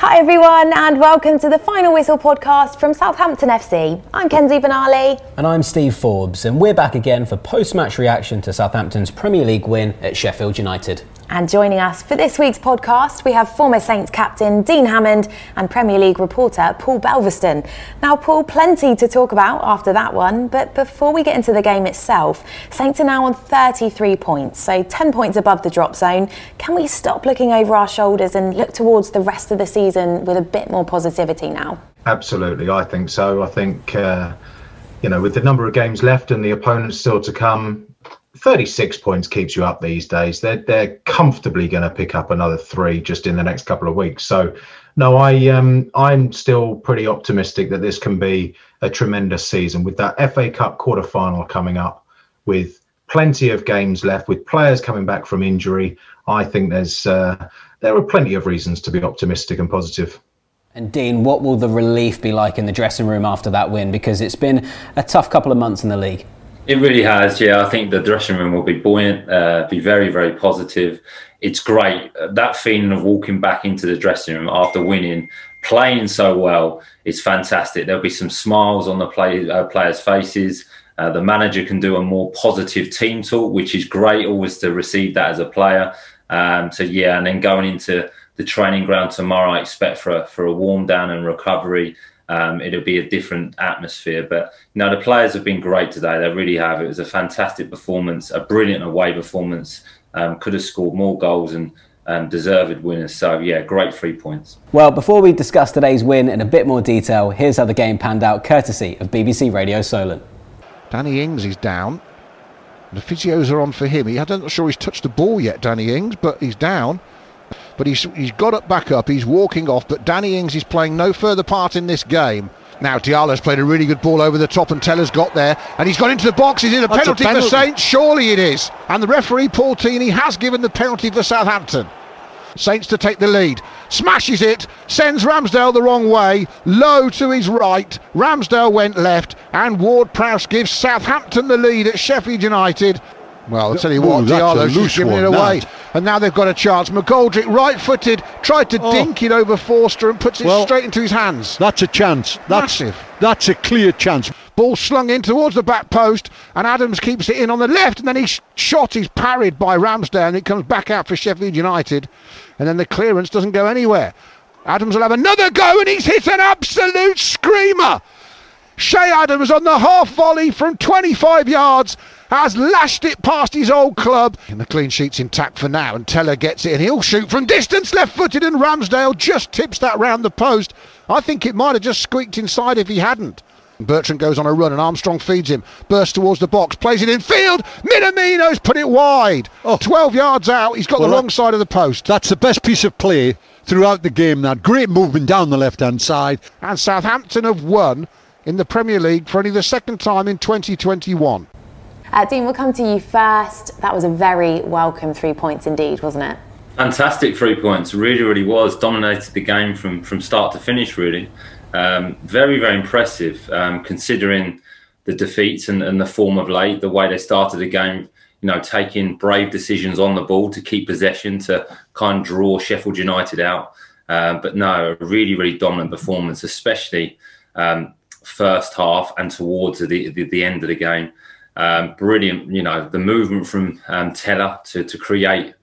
Hi, everyone, and welcome to the Final Whistle podcast from Southampton FC. I'm Kenzie Benali. And I'm Steve Forbes, and we're back again for post match reaction to Southampton's Premier League win at Sheffield United. And joining us for this week's podcast, we have former Saints captain Dean Hammond and Premier League reporter Paul Belverston. Now, Paul, plenty to talk about after that one, but before we get into the game itself, Saints are now on 33 points, so 10 points above the drop zone. Can we stop looking over our shoulders and look towards the rest of the season with a bit more positivity now? Absolutely, I think so. I think, uh, you know, with the number of games left and the opponents still to come, 36 points keeps you up these days. They're they're comfortably going to pick up another three just in the next couple of weeks. So, no, I um I'm still pretty optimistic that this can be a tremendous season with that FA Cup quarter final coming up, with plenty of games left, with players coming back from injury. I think there's uh, there are plenty of reasons to be optimistic and positive. And Dean, what will the relief be like in the dressing room after that win? Because it's been a tough couple of months in the league. It really has, yeah. I think the dressing room will be buoyant, uh, be very, very positive. It's great. That feeling of walking back into the dressing room after winning, playing so well, it's fantastic. There'll be some smiles on the play, uh, players' faces. Uh, the manager can do a more positive team talk, which is great always to receive that as a player. Um, so, yeah, and then going into the training ground tomorrow, I expect for a, for a warm down and recovery um, it'll be a different atmosphere. But you know, the players have been great today. They really have. It was a fantastic performance, a brilliant away performance. Um, could have scored more goals and um, deserved winners. So yeah, great three points. Well, before we discuss today's win in a bit more detail, here's how the game panned out, courtesy of BBC Radio Solent. Danny Ings is down. The physios are on for him. He, I'm not sure he's touched the ball yet, Danny Ings, but he's down but he's, he's got it back up. He's walking off, but Danny Ings is playing no further part in this game. Now Diallo's played a really good ball over the top, and Tella's got there, and he's got into the box. Is it a penalty, a penalty, for Saints? Surely it is. And the referee Paul Tierney has given the penalty for Southampton. Saints to take the lead. Smashes it, sends Ramsdale the wrong way, low to his right. Ramsdale went left, and Ward Prowse gives Southampton the lead at Sheffield United. Well, I'll tell you what, Diallo's giving it away. That. And now they've got a chance. McGoldrick, right footed, tried to oh. dink it over Forster and puts it well, straight into his hands. That's a chance. That's, Massive. That's a clear chance. Ball slung in towards the back post, and Adams keeps it in on the left, and then he's shot, he's parried by Ramsdale, and it comes back out for Sheffield United. And then the clearance doesn't go anywhere. Adams will have another go, and he's hit an absolute screamer. Che Adams on the half volley from 25 yards has lashed it past his old club. And the clean sheet's intact for now, and Tella gets it, and he'll shoot from distance, left footed, and Ramsdale just tips that round the post. I think it might have just squeaked inside if he hadn't. Bertrand goes on a run and Armstrong feeds him. Bursts towards the box, plays it in field. Minamino's put it wide. Oh. 12 yards out. He's got well, the wrong side of the post. That's the best piece of play throughout the game. That great movement down the left hand side. And Southampton have won in the Premier League for only the second time in 2021. Uh, Dean, we'll come to you first. That was a very welcome three points indeed, wasn't it? Fantastic three points. Really, really was. Dominated the game from, from start to finish, really. Um, very, very impressive um, considering the defeats and, and the form of late, the way they started the game, you know, taking brave decisions on the ball to keep possession, to kind of draw Sheffield United out. Uh, but no, a really, really dominant performance, especially um, first half and towards the, the, the end of the game. Um, brilliant, you know, the movement from um, Tella to, to create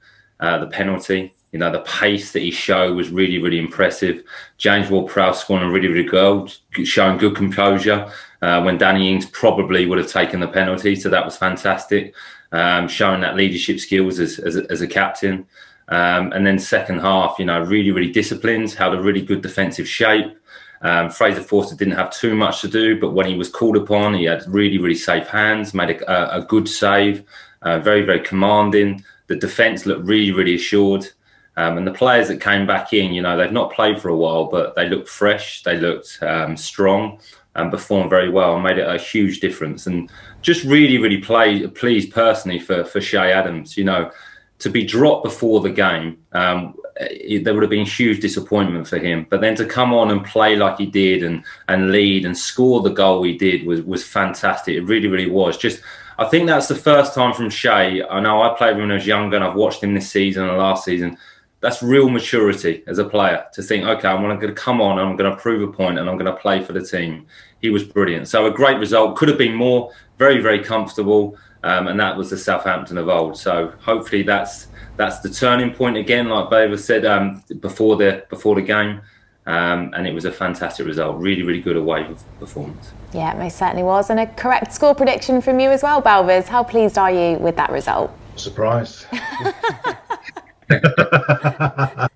uh, the penalty. You know, the pace that he showed was really, really impressive. James Ward-Prowse scoring a really, really good goal, showing good composure uh, when Danny Ings probably would have taken the penalty. So that was fantastic, um, showing that leadership skills as, as, a, as a captain. Um, and then second half, you know, really, really disciplined, held a really good defensive shape. Um, Fraser Forster didn't have too much to do, but when he was called upon, he had really, really safe hands, made a, a good save, uh, very, very commanding. The defence looked really, really assured. Um, and the players that came back in, you know, they've not played for a while, but they looked fresh, they looked um, strong, and performed very well and made it a huge difference. And just really, really play, pleased personally for, for Che Adams. You know, to be dropped before the game, um, it, there would have been huge disappointment for him. But then to come on and play like he did and and lead and score the goal he did was was fantastic. It really, really was. Just I think that's the first time from Che. I know I played when I was younger and I've watched him this season and last season. that's real maturity as a player to think, okay, I'm going to come on I'm going to prove a point and I'm going to play for the team. He was brilliant. So a great result. Could have been more. Very, very comfortable. Um, and that was the Southampton of old. So hopefully that's that's the turning point again, like Baver said um, before the before the game. Um, and it was a fantastic result. Really, really good away performance. Yeah, it most certainly was. And a correct score prediction from you as well, Balvers. How pleased are you with that result? Surprised. it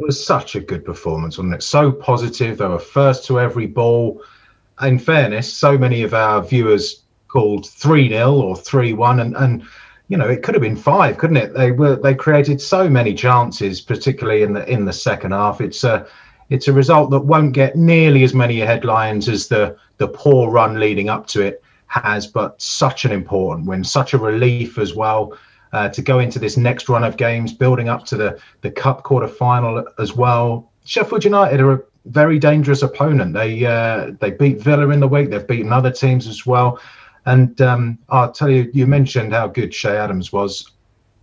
was such a good performance, wasn't it? So positive. They were first to every ball. In fairness, so many of our viewers called 3 0 or 3 1. And, and, you know, it could have been five, couldn't it? They were they created so many chances, particularly in the in the second half. It's a it's a result that won't get nearly as many headlines as the the poor run leading up to it has, but such an important win, such a relief as well. Uh, to go into this next run of games, building up to the the cup quarter final as well. Sheffield United are a very dangerous opponent. They uh, they beat Villa in the week. They've beaten other teams as well. And um, I'll tell you, you mentioned how good Che Adams was.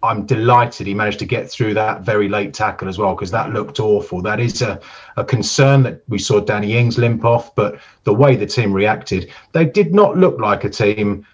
I'm delighted he managed to get through that very late tackle as well, because that looked awful. That is a, a concern that we saw Danny Ings limp off, but the way the team reacted, they did not look like a team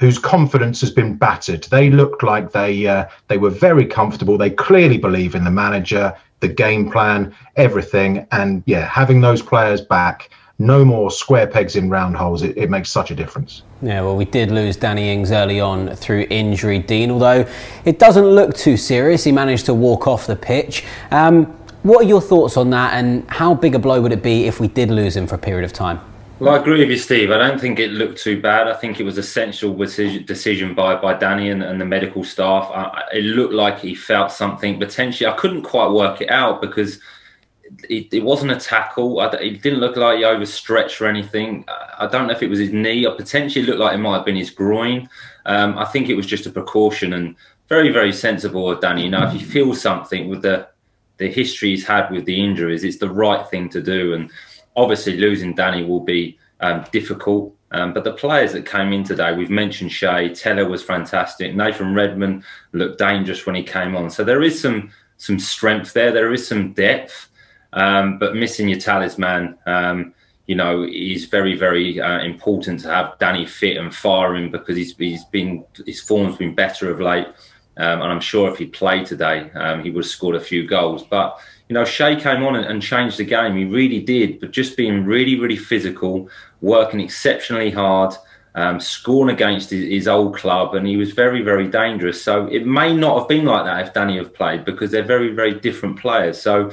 whose confidence has been battered. They looked like they uh, they were very comfortable. They clearly believe in the manager, the game plan, everything, and yeah, having those players back no more square pegs in round holes. It, it, makes such a difference. Yeah, well, we did lose Danny Ings early on through injury, Dean, although it doesn't look too serious. He managed to walk off the pitch. Um, what are your thoughts on that, and how big a blow would it be if we did lose him for a period of time? Well, I agree with you, Steve. I don't think it looked too bad. I think it was a sensible decision by, by Danny and, and the medical staff. I, it looked like he felt something potentially. I couldn't quite work it out because it, it, wasn't a tackle. it didn't look like he overstretched or anything. I don't know if it was his knee or potentially looked like it might have been his groin. Um, I think it was just a precaution and very, very sensible of Danny. You know, if you feel something with the the history he's had with the injuries, it's the right thing to do. And obviously, losing Danny will be um, difficult. Um, but the players that came in today, we've mentioned Che, Tella was fantastic. Nathan Redmond looked dangerous when he came on. So there is some some strength there. There is some depth. Um, but missing your talisman, um, you know, is very, very uh, important to have Danny fit and firing because he's, he's been his form's been better of late. Um, and I'm sure if he played today, um, he would have scored a few goals. But you know, Che came on and, and, changed the game. He really did. But just being really, really physical, working exceptionally hard, um, scoring against his, his, old club, and he was very, very dangerous. So it may not have been like that if Danny had played because they're very, very different players. So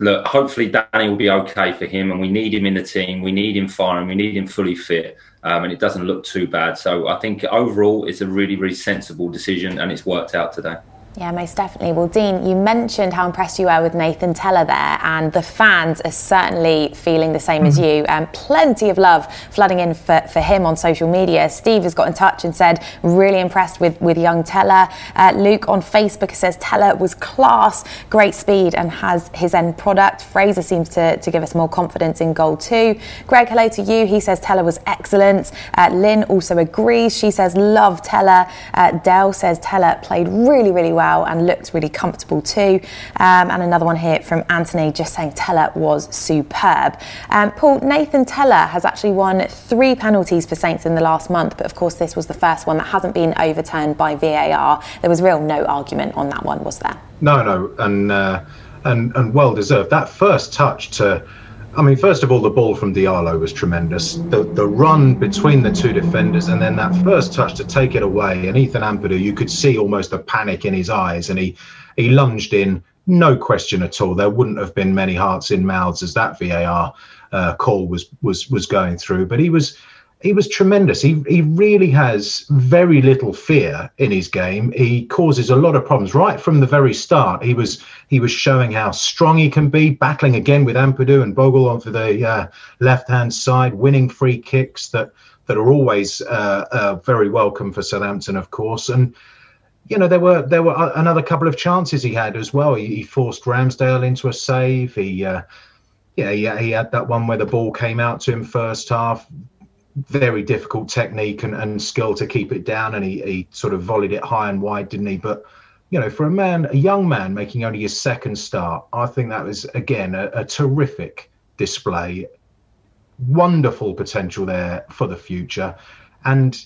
look, hopefully Danny will be okay for him, and we need him in the team. We need him firing. We need him fully fit, um, and it doesn't look too bad. So I think overall, it's a really, really sensible decision, and it's worked out today. Yeah, most definitely. Well, Dean, you mentioned how impressed you were with Nathan Tella there, and the fans are certainly feeling the same mm-hmm. as you. And um, plenty of love flooding in for, for him on social media. Steve has got in touch and said, really impressed with, with young Tella. Uh, Luke on Facebook says, Tella was class, great speed, and has his end product. Fraser seems to, to give us more confidence in goal too. Greg, hello to you. He says Tella was excellent. Uh, Lynn also agrees. She says, love Tella. Uh, Dell says Tella played really, really well well and looked really comfortable too. Um, and another one here from Anthony just saying Tella was superb. Um, Paul, Nathan Tella has actually won three penalties for Saints in the last month, but of course, this was the first one that hasn't been overturned by VAR. There was real no argument on that one, was there? No, no, and uh, and and well deserved. That first touch to I mean, first of all, the ball from Diallo was tremendous. The the run between the two defenders, and then that first touch to take it away. And Ethan Ampadu, you could see almost a panic in his eyes, and he he lunged in, no question at all. There wouldn't have been many hearts in mouths as that VAR uh, call was was was going through. But he was he was tremendous. He he really has very little fear in his game. He causes a lot of problems right from the very start. He was he was showing how strong he can be, battling again with Ampadu and Bogle onto the uh, left hand side, winning free kicks that that are always uh, uh, very welcome for Southampton, of course. And you know there were there were another couple of chances he had as well. He, he forced Ramsdale into a save. He uh, yeah, he, he had that one where the ball came out to him first half very difficult technique and, and skill to keep it down, and he, he sort of volleyed it high and wide, didn't he? But you know, for a man, a young man making only his second start, I think that was again a, a terrific display. Wonderful potential there for the future, and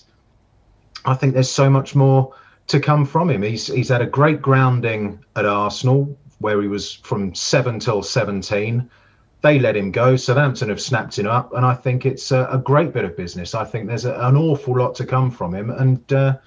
I think there's so much more to come from him. He's he's had a great grounding at Arsenal, where he was from seven till seventeen. They let him go. Southampton have snapped him up, and I think it's a, a great bit of business. I think there's a, an awful lot to come from him, and uh,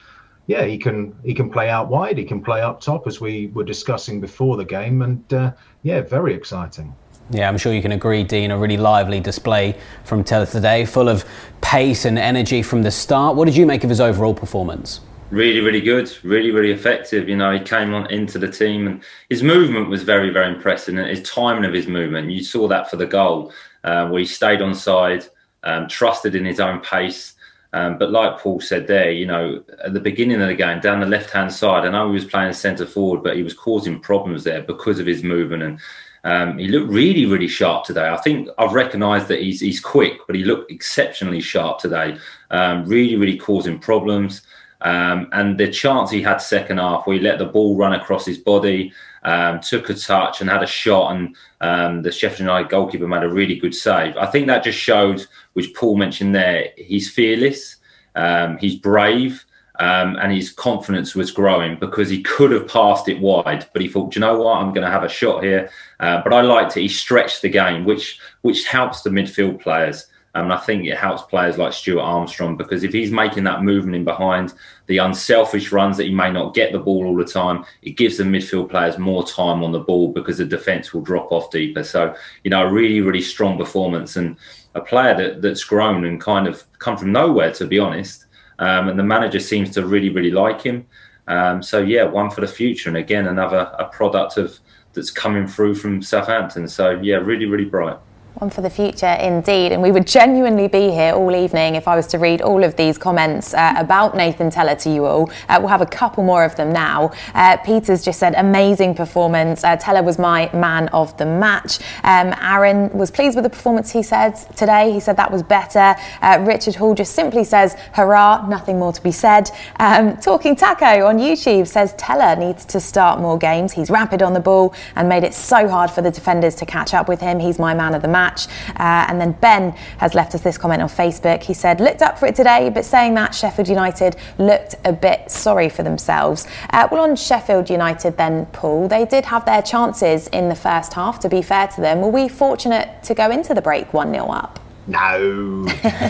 yeah, he can he can play out wide, he can play up top, as we were discussing before the game, and uh, yeah, very exciting. Yeah, I'm sure you can agree, Dean. A really lively display from Tella today, full of pace and energy from the start. What did you make of his overall performance? Really, really good, really, really effective. You know, he came on into the team and his movement was very, very impressive. And his timing of his movement, you saw that for the goal, uh, where he stayed on side, um, trusted in his own pace. Um, but like Paul said there, you know, at the beginning of the game, down the left hand side, I know he was playing centre forward, but he was causing problems there because of his movement. And um, he looked really, really sharp today. I think I've recognised that he's he's quick, but he looked exceptionally sharp today. Um, really, really causing problems. Um, and the chance he had second half, where he let the ball run across his body, um, took a touch and had a shot, and um, the Sheffield United goalkeeper made a really good save. I think that just showed, which Paul mentioned there, he's fearless, um, he's brave. Um, and his confidence was growing because he could have passed it wide, but he thought, you know what, I'm going to have a shot here. Uh, but I liked it. He stretched the game, which which helps the midfield players. And I think it helps players like Stuart Armstrong because if he's making that movement in behind, the unselfish runs that he may not get the ball all the time, it gives the midfield players more time on the ball because the defence will drop off deeper. So, you know, a really, really strong performance and a player that, that's grown and kind of come from nowhere, to be honest. Um, and the manager seems to really, really like him. Um, so, yeah, one for the future. And again, another a product of that's coming through from Southampton. So, yeah, really, really bright. One for the future, indeed. And we would genuinely be here all evening if I was to read all of these comments uh, about Nathan Tella to you all. Uh, we'll have a couple more of them now. Uh, Peter's just said, amazing performance. Uh, Tella was my man of the match. Um, Aaron was pleased with the performance, he said today. He said that was better. Uh, Richard Hall just simply says, hurrah, nothing more to be said. Um, Talking Taco on YouTube says, Tella needs to start more games. He's rapid on the ball and made it so hard for the defenders to catch up with him. He's my man of the match match. Uh, and then Ben has left us this comment on Facebook. He said, looked up for it today, but saying that Sheffield United looked a bit sorry for themselves. Uh, well, on Sheffield United, then, Paul, they did have their chances in the first half, to be fair to them. Were we fortunate to go into the break 1 0 up? No,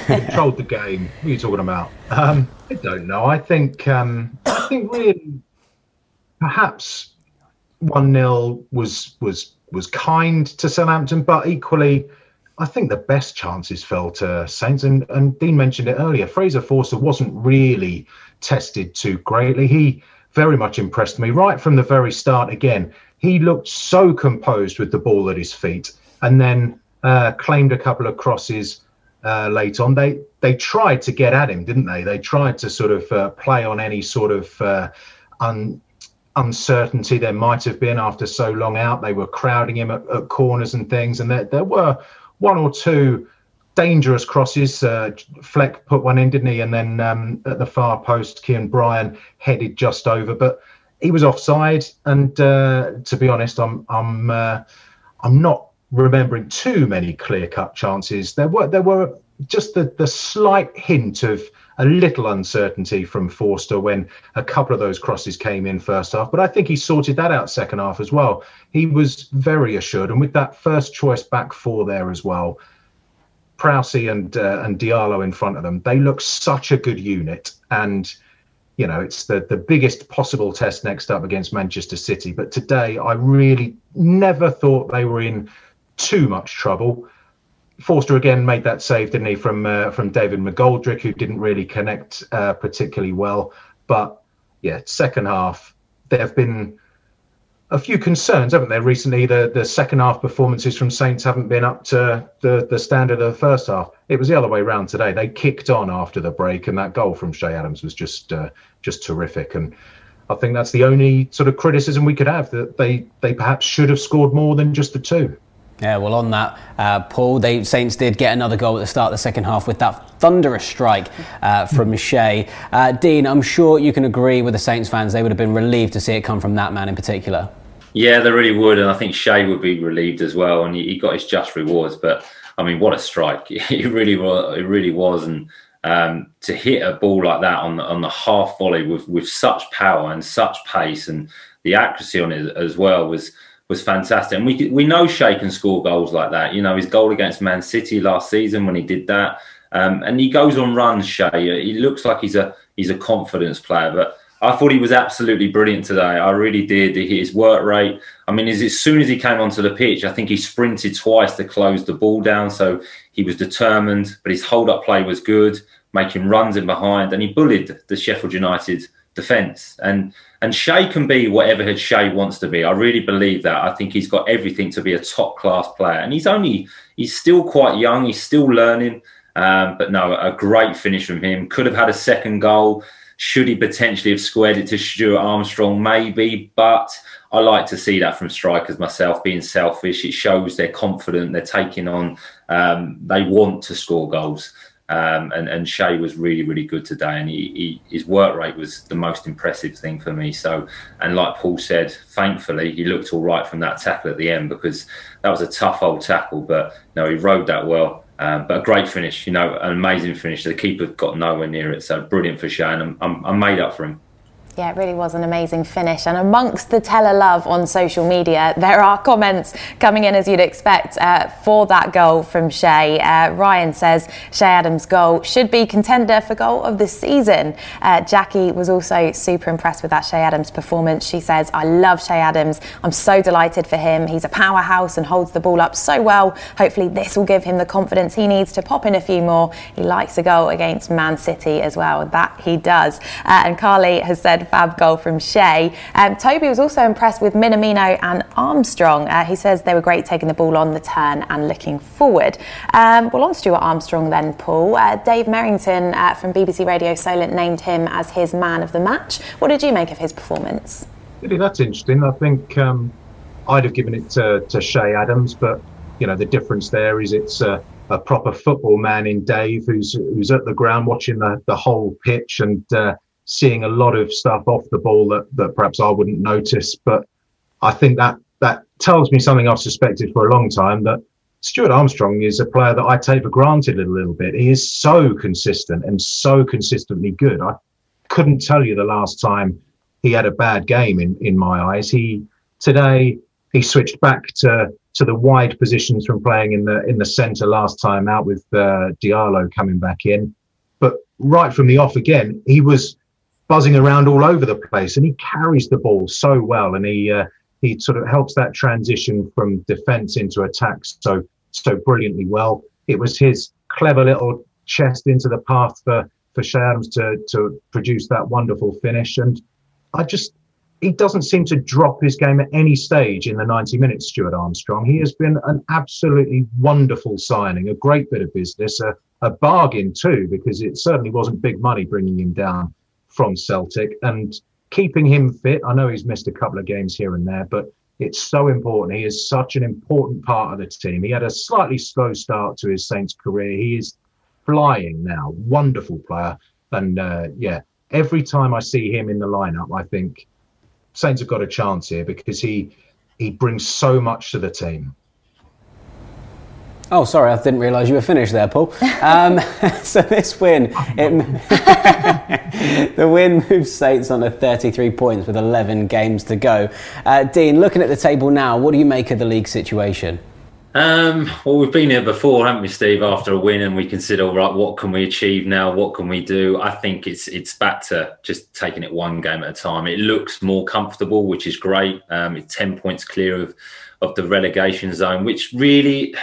controlled the game. What are you talking about? Um, I don't know. I think um, I think really perhaps one 0 was was was kind to Southampton, but equally, I think the best chances fell to Saints. And, and Dean mentioned it earlier. Fraser Forster wasn't really tested too greatly. He very much impressed me right from the very start. Again, he looked so composed with the ball at his feet, and then uh, claimed a couple of crosses uh, late on. They they tried to get at him, didn't they? They tried to sort of uh, play on any sort of uh, un, uncertainty there might have been after so long out. They were crowding him at, at corners and things, and there, there were one or two dangerous crosses. Uh, Fleck put one in, didn't he? And then um, at the far post, Kean Bryan headed just over, but he was offside. And uh, to be honest, I'm I'm uh, I'm not remembering too many clear-cut chances. There were there were just the the slight hint of a little uncertainty from Forster when a couple of those crosses came in first half, but I think he sorted that out second half as well. He was very assured, and with that first choice back four there as well, Prowse and uh, and Diallo in front of them, they look such a good unit, and you know it's the the biggest possible test next up against Manchester City. But today, I really never thought they were in too much trouble. Forster again made that save, didn't he, from uh, from David McGoldrick, who didn't really connect uh, particularly well. But yeah, second half, there have been a few concerns, haven't there? Recently, the the second half performances from Saints haven't been up to the the standard of the first half. It was the other way around today. They kicked on after the break, and that goal from Che Adams was just uh, just terrific. And I think that's the only sort of criticism we could have that they they perhaps should have scored more than just the two. Yeah, well, on that, uh, Paul, the Saints did get another goal at the start of the second half with that thunderous strike uh, from Che. Uh, Dean, I'm sure you can agree with the Saints fans; they would have been relieved to see it come from that man in particular. Yeah, they really would, and I think Che would be relieved as well, and he, got his just rewards. But I mean, what a strike! It really was. It really was, and um, to hit a ball like that on the, on the half volley with with such power and such pace, and the accuracy on it as well was was fantastic. And we we know Che can score goals like that. You know, his goal against Man City last season when he did that, um, and he goes on runs. Che, he looks like he's a he's a confidence player, but. I thought he was absolutely brilliant today. I really did. His work rate. I mean, as, as soon as he came onto the pitch, I think he sprinted twice to close the ball down. So he was determined, but his hold up play was good, making runs in behind, and he bullied the Sheffield United defence. And and Che can be whatever his Che wants to be. I really believe that. I think he's got everything to be a top class player, and he's only he's still quite young. He's still learning. Um, but no, a great finish from him. Could have had a second goal. Should he potentially have squared it to Stuart Armstrong? Maybe, but I like to see that from strikers myself, being selfish. It shows they're confident, they're taking on, um, they want to score goals. Um, and, and Che was really, really good today, and he, he, his work rate was the most impressive thing for me. So, and like Paul said, thankfully he looked all right from that tackle at the end because that was a tough old tackle, but you no, he rode that well. Um, but a great finish, you know, an amazing finish. The keeper got nowhere near it, so brilliant for Che, and I'm, I'm, I'm made up for him. Yeah, it really was an amazing finish. And amongst the Tella love on social media, there are comments coming in as you'd expect uh, for that goal from Che. Uh, Ryan says Che Adams' goal should be contender for goal of the season. Uh, Jackie was also super impressed with that Che Adams performance. She says, I love Che Adams. I'm so delighted for him. He's a powerhouse and holds the ball up so well. Hopefully, this will give him the confidence he needs to pop in a few more. He likes a goal against Man City as well. That he does. Uh, and Carly has said, fab goal from Che. Um, Toby was also impressed with Minamino and Armstrong. Uh, he says they were great taking the ball on the turn and looking forward. Um, well, on Stuart Armstrong then, Paul. Uh, Dave Merrington uh, from BBC Radio Solent named him as his man of the match. What did you make of his performance? Really, that's interesting. I think um, I'd have given it to, to Adams, but you know the difference there is it's a, a, proper football man in Dave who's who's at the ground watching the, the whole pitch and uh, seeing a lot of stuff off the ball that, that perhaps I wouldn't notice. But I think that that tells me something I've suspected for a long time that Stuart Armstrong is a player that I take for granted a little bit. He is so consistent and so consistently good. I couldn't tell you the last time he had a bad game in, in my eyes. He today he switched back to to the wide positions from playing in the in the centre last time out with uh, Diallo coming back in. But right from the off again, he was buzzing around all over the place, and he carries the ball so well, and he uh, he sort of helps that transition from defence into attack so so brilliantly well. It was his clever little chest into the path for for Che Adams to to produce that wonderful finish, and I just he doesn't seem to drop his game at any stage in the 90 minutes, Stuart Armstrong. He has been an absolutely wonderful signing, a great bit of business, a, a bargain too, because it certainly wasn't big money bringing him down from Celtic and keeping him fit. I know he's missed a couple of games here and there, but it's so important. He is such an important part of the team. He had a slightly slow start to his Saints career. He is flying now. Wonderful player. And uh, yeah, every time I see him in the lineup, I think Saints have got a chance here because he he brings so much to the team. Oh, sorry, I didn't realise you were finished there, Paul. Um, so this win, it, the win moves Saints on to 33 points with 11 games to go. Uh, Dean, looking at the table now, what do you make of the league situation? Um, well, we've been here before, haven't we, Steve? After a win, and we consider, right, what can we achieve now? What can we do? I think it's it's back to just taking it one game at a time. It looks more comfortable, which is great. Um, it's ten points clear of of the relegation zone, which really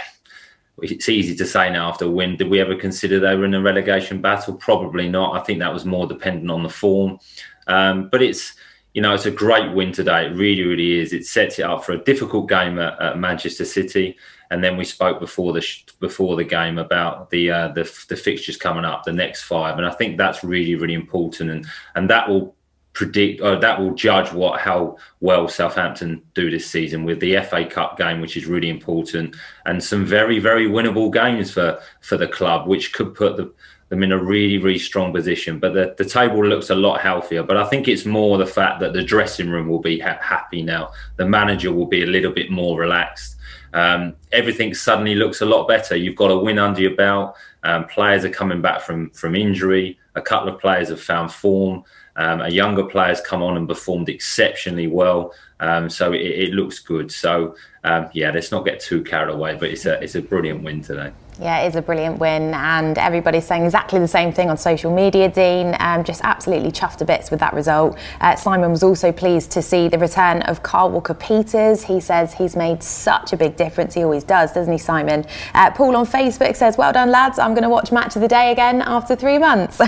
it's easy to say now after a win. Did we ever consider they were in a relegation battle? Probably not. I think that was more dependent on the form. Um, but it's you know it's a great win today. It really, really is. It sets it up for a difficult game at, at Manchester City. And then we spoke before the before the game about the, uh, the the fixtures coming up, the next five, and I think that's really, really important, and and that will predict or that will judge what how well Southampton do this season with the FA Cup game, which is really important, and some very very winnable games for for the club, which could put the, them in a really really strong position. But the, the table looks a lot healthier. But I think it's more the fact that the dressing room will be ha- happy now. The manager will be a little bit more relaxed. Um, everything suddenly looks a lot better. You've got a win under your belt. Um, players are coming back from from injury. A couple of players have found form. Um, a younger players come on and performed exceptionally well. Um, so it, it, looks good. So um, yeah, let's not get too carried away. But it's a it's a brilliant win today. Yeah, it is a brilliant win, and everybody's saying exactly the same thing on social media, Dean. Um, just absolutely chuffed to bits with that result. Uh, Simon was also pleased to see the return of Kyle Walker Peters. He says he's made such a big difference. He always does, doesn't he, Simon? Uh, Paul on Facebook says, Well done, lads. I'm going to watch Match of the Day again after three months. uh,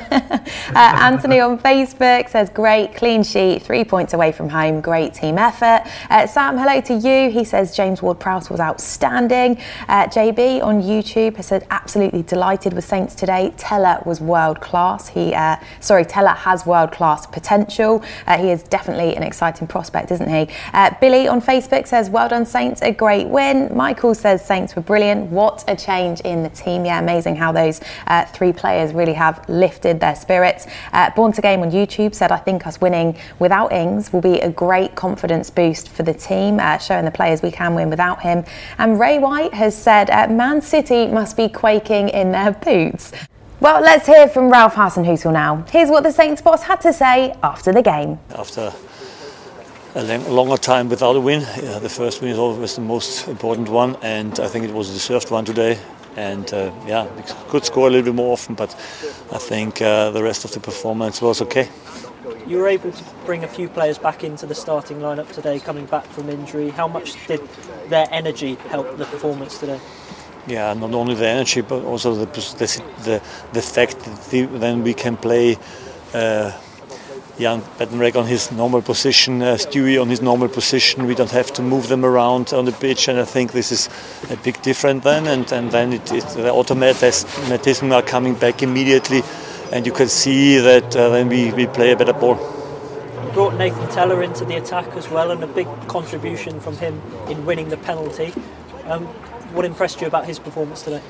Anthony on Facebook says, Great, clean sheet, three points away from home, great team effort. Uh, Sam, hello to you. He says, James Ward Prowse was outstanding. Uh, JB on YouTube has said absolutely delighted with Saints today. Tella was world class. He, uh, sorry, Tella has world class potential. Uh, he is definitely an exciting prospect, isn't he? Uh, Billy on Facebook says, "Well done, Saints, a great win." Michael says, "Saints were brilliant. What a change in the team. Yeah, amazing how those uh, three players really have lifted their spirits." Uh, Born to Game on YouTube said, "I think us winning without Ings will be a great confidence boost for the team, uh, showing the players we can win without him." And Ray White has said, "Man City must." Must be quaking in their boots. Well, let's hear from Ralph Hasenhüttl now. Here's what the Saints boss had to say after the game. After a longer time without a win, yeah, the first win is always the most important one, and I think it was a deserved one today. And uh, yeah, we could score a little bit more often, but I think uh, the rest of the performance was okay. You were able to bring a few players back into the starting lineup today, coming back from injury. How much did their energy help the performance today? Yeah, not only the energy but also the the, the fact that the, then we can play uh, Jan Bednarek on his normal position, uh, Stewie on his normal position. We don't have to move them around on the pitch, and I think this is a big difference then. And, and then it, it, the automatism are coming back immediately, and you can see that uh, then we, we play a better ball. brought Nathan Tella into the attack as well, and a big contribution from him in winning the penalty. Um, what impressed you about his performance today?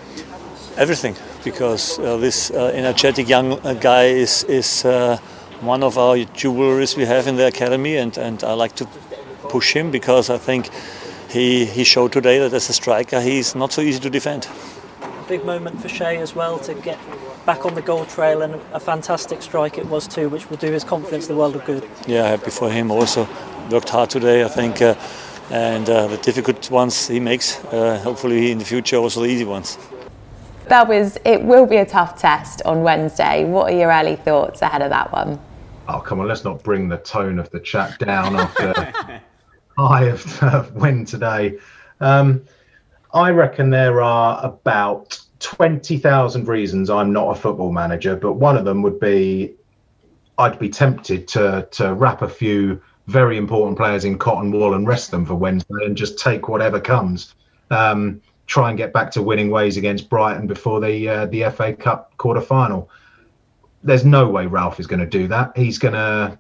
Everything, because uh, this uh, energetic young uh, guy is is uh, one of our jewelries we have in the academy, and, and I like to push him because I think he he showed today that as a striker he's not so easy to defend. A big moment for Che as well to get back on the goal trail, and a fantastic strike it was too, which will do his confidence the world of good. Yeah, happy for him. Also worked hard today. I think uh, and uh, the difficult ones he makes, uh, hopefully in the future also the easy ones. That was, it will be a tough test on Wednesday. What are your early thoughts ahead of that one? Oh, come on, let's not bring the tone of the chat down after high of uh, win today. Um, I reckon there are about 20,000 reasons I'm not a football manager, but one of them would be I'd be tempted to to wrap a few very important players in cotton wool and rest them for Wednesday and just take whatever comes. Um, try and get back to winning ways against Brighton before the uh, the FA Cup quarter final. There's no way Ralph is going to do that. He's going to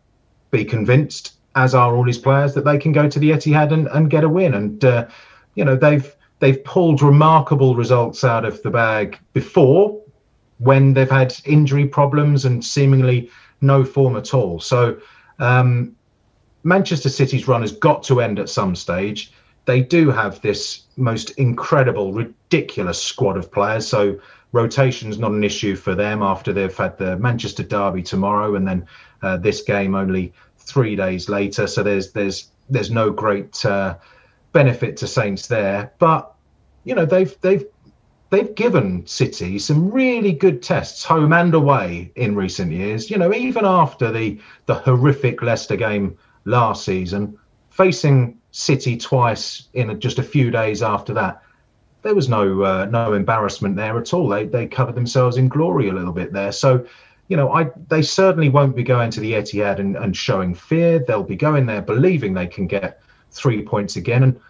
be convinced, as are all his players, that they can go to the Etihad and, and get a win. And uh, you know they've they've pulled remarkable results out of the bag before when they've had injury problems and seemingly no form at all. So um, Manchester City's run has got to end at some stage. They do have this most incredible, ridiculous squad of players. So rotation's not an issue for them after they've had the Manchester derby tomorrow and then uh, this game only three days later. So there's there's there's no great uh, benefit to Saints there. But you know they've they've they've given City some really good tests, home and away, in recent years. You know, even after the the horrific Leicester game last season, facing City twice in just a few days after that. There was no uh, no embarrassment there at all. They they covered themselves in glory a little bit there. So, you know, I they certainly won't be going to the Etihad and, and showing fear. They'll be going there believing they can get three points again. And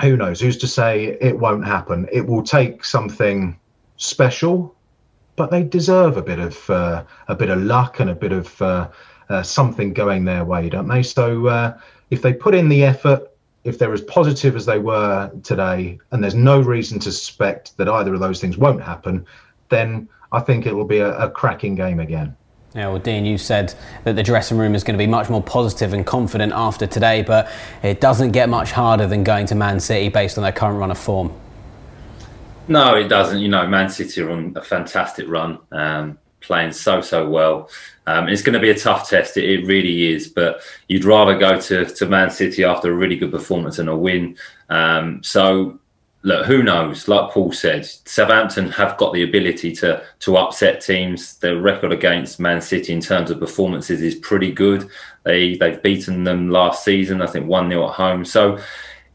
who knows? Who's to say it won't happen? It will take something special, but they deserve a bit of uh, a bit of luck and a bit of uh, uh, something going their way, don't they? So uh, if they put in the effort, if they're as positive as they were today, and there's no reason to suspect that either of those things won't happen, then I think it will be a, a cracking game again. Yeah, well, Dean, you said that the dressing room is going to be much more positive and confident after today, but it doesn't get much harder than going to Man City based on their current run of form. No, it doesn't. You know, Man City are on a fantastic run, um, playing so so well. Um, it's going to be a tough test. It, it, really is. But you'd rather go to, to Man City after a really good performance and a win. Um, so look, who knows? Like Paul said, Southampton have got the ability to to upset teams. Their record against Man City in terms of performances is pretty good. They they've beaten them last season. I think one 0 at home. So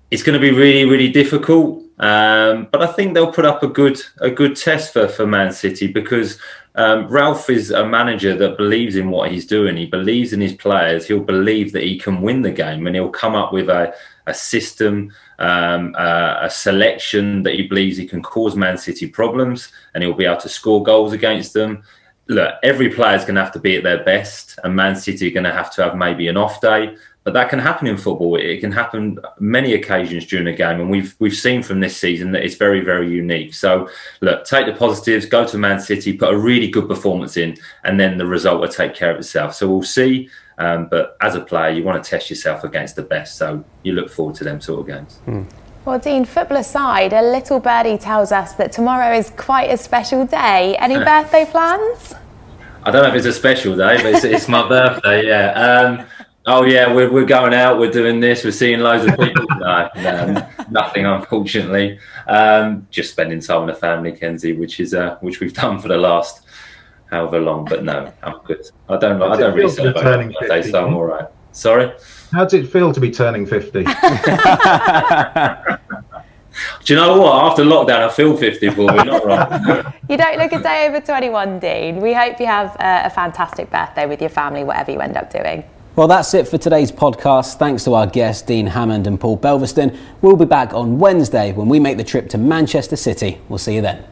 it's going to be really really difficult. Um, but I think they'll put up a good a good test for for Man City because um, Ralph is a manager that believes in what he's doing. He believes in his players. He'll believe that he can win the game, and he'll come up with a, a system, um, a, a selection that he believes he can cause Man City problems, and he'll be able to score goals against them. Look, every player is going to have to be at their best, and Man City are going to have to have maybe an off day. But that can happen in football. It can happen many occasions during a game, and we've we've seen from this season that it's very very unique. So look, take the positives, go to Man City, put a really good performance in, and then the result will take care of itself. So we'll see. Um, but as a player, you want to test yourself against the best. So you look forward to them sort of games. Mm. Well, Dean, football aside, a little birdie tells us that tomorrow is quite a special day. Any birthday plans? I don't know if it's a special day, but it's, it's my birthday. Yeah. Um, Oh yeah, we're we're going out. We're doing this. We're seeing loads of people. no, no, nothing, unfortunately. Um, just spending time with the family, Kenzie, which is uh, which we've done for the last however long. But no, I'm good. I don't. I don't really celebrate birthday, so I'm all right. Sorry. How does it feel to be turning fifty? Do you know what? After lockdown, I feel 54. We're not wrong. you don't look a day over 21, Dean. We hope you have a, a fantastic birthday with your family, whatever you end up doing. Well, that's it for today's podcast. Thanks to our guests, Dean Hammond and Paul Belverston. We'll be back on Wednesday when we make the trip to Manchester City. We'll see you then.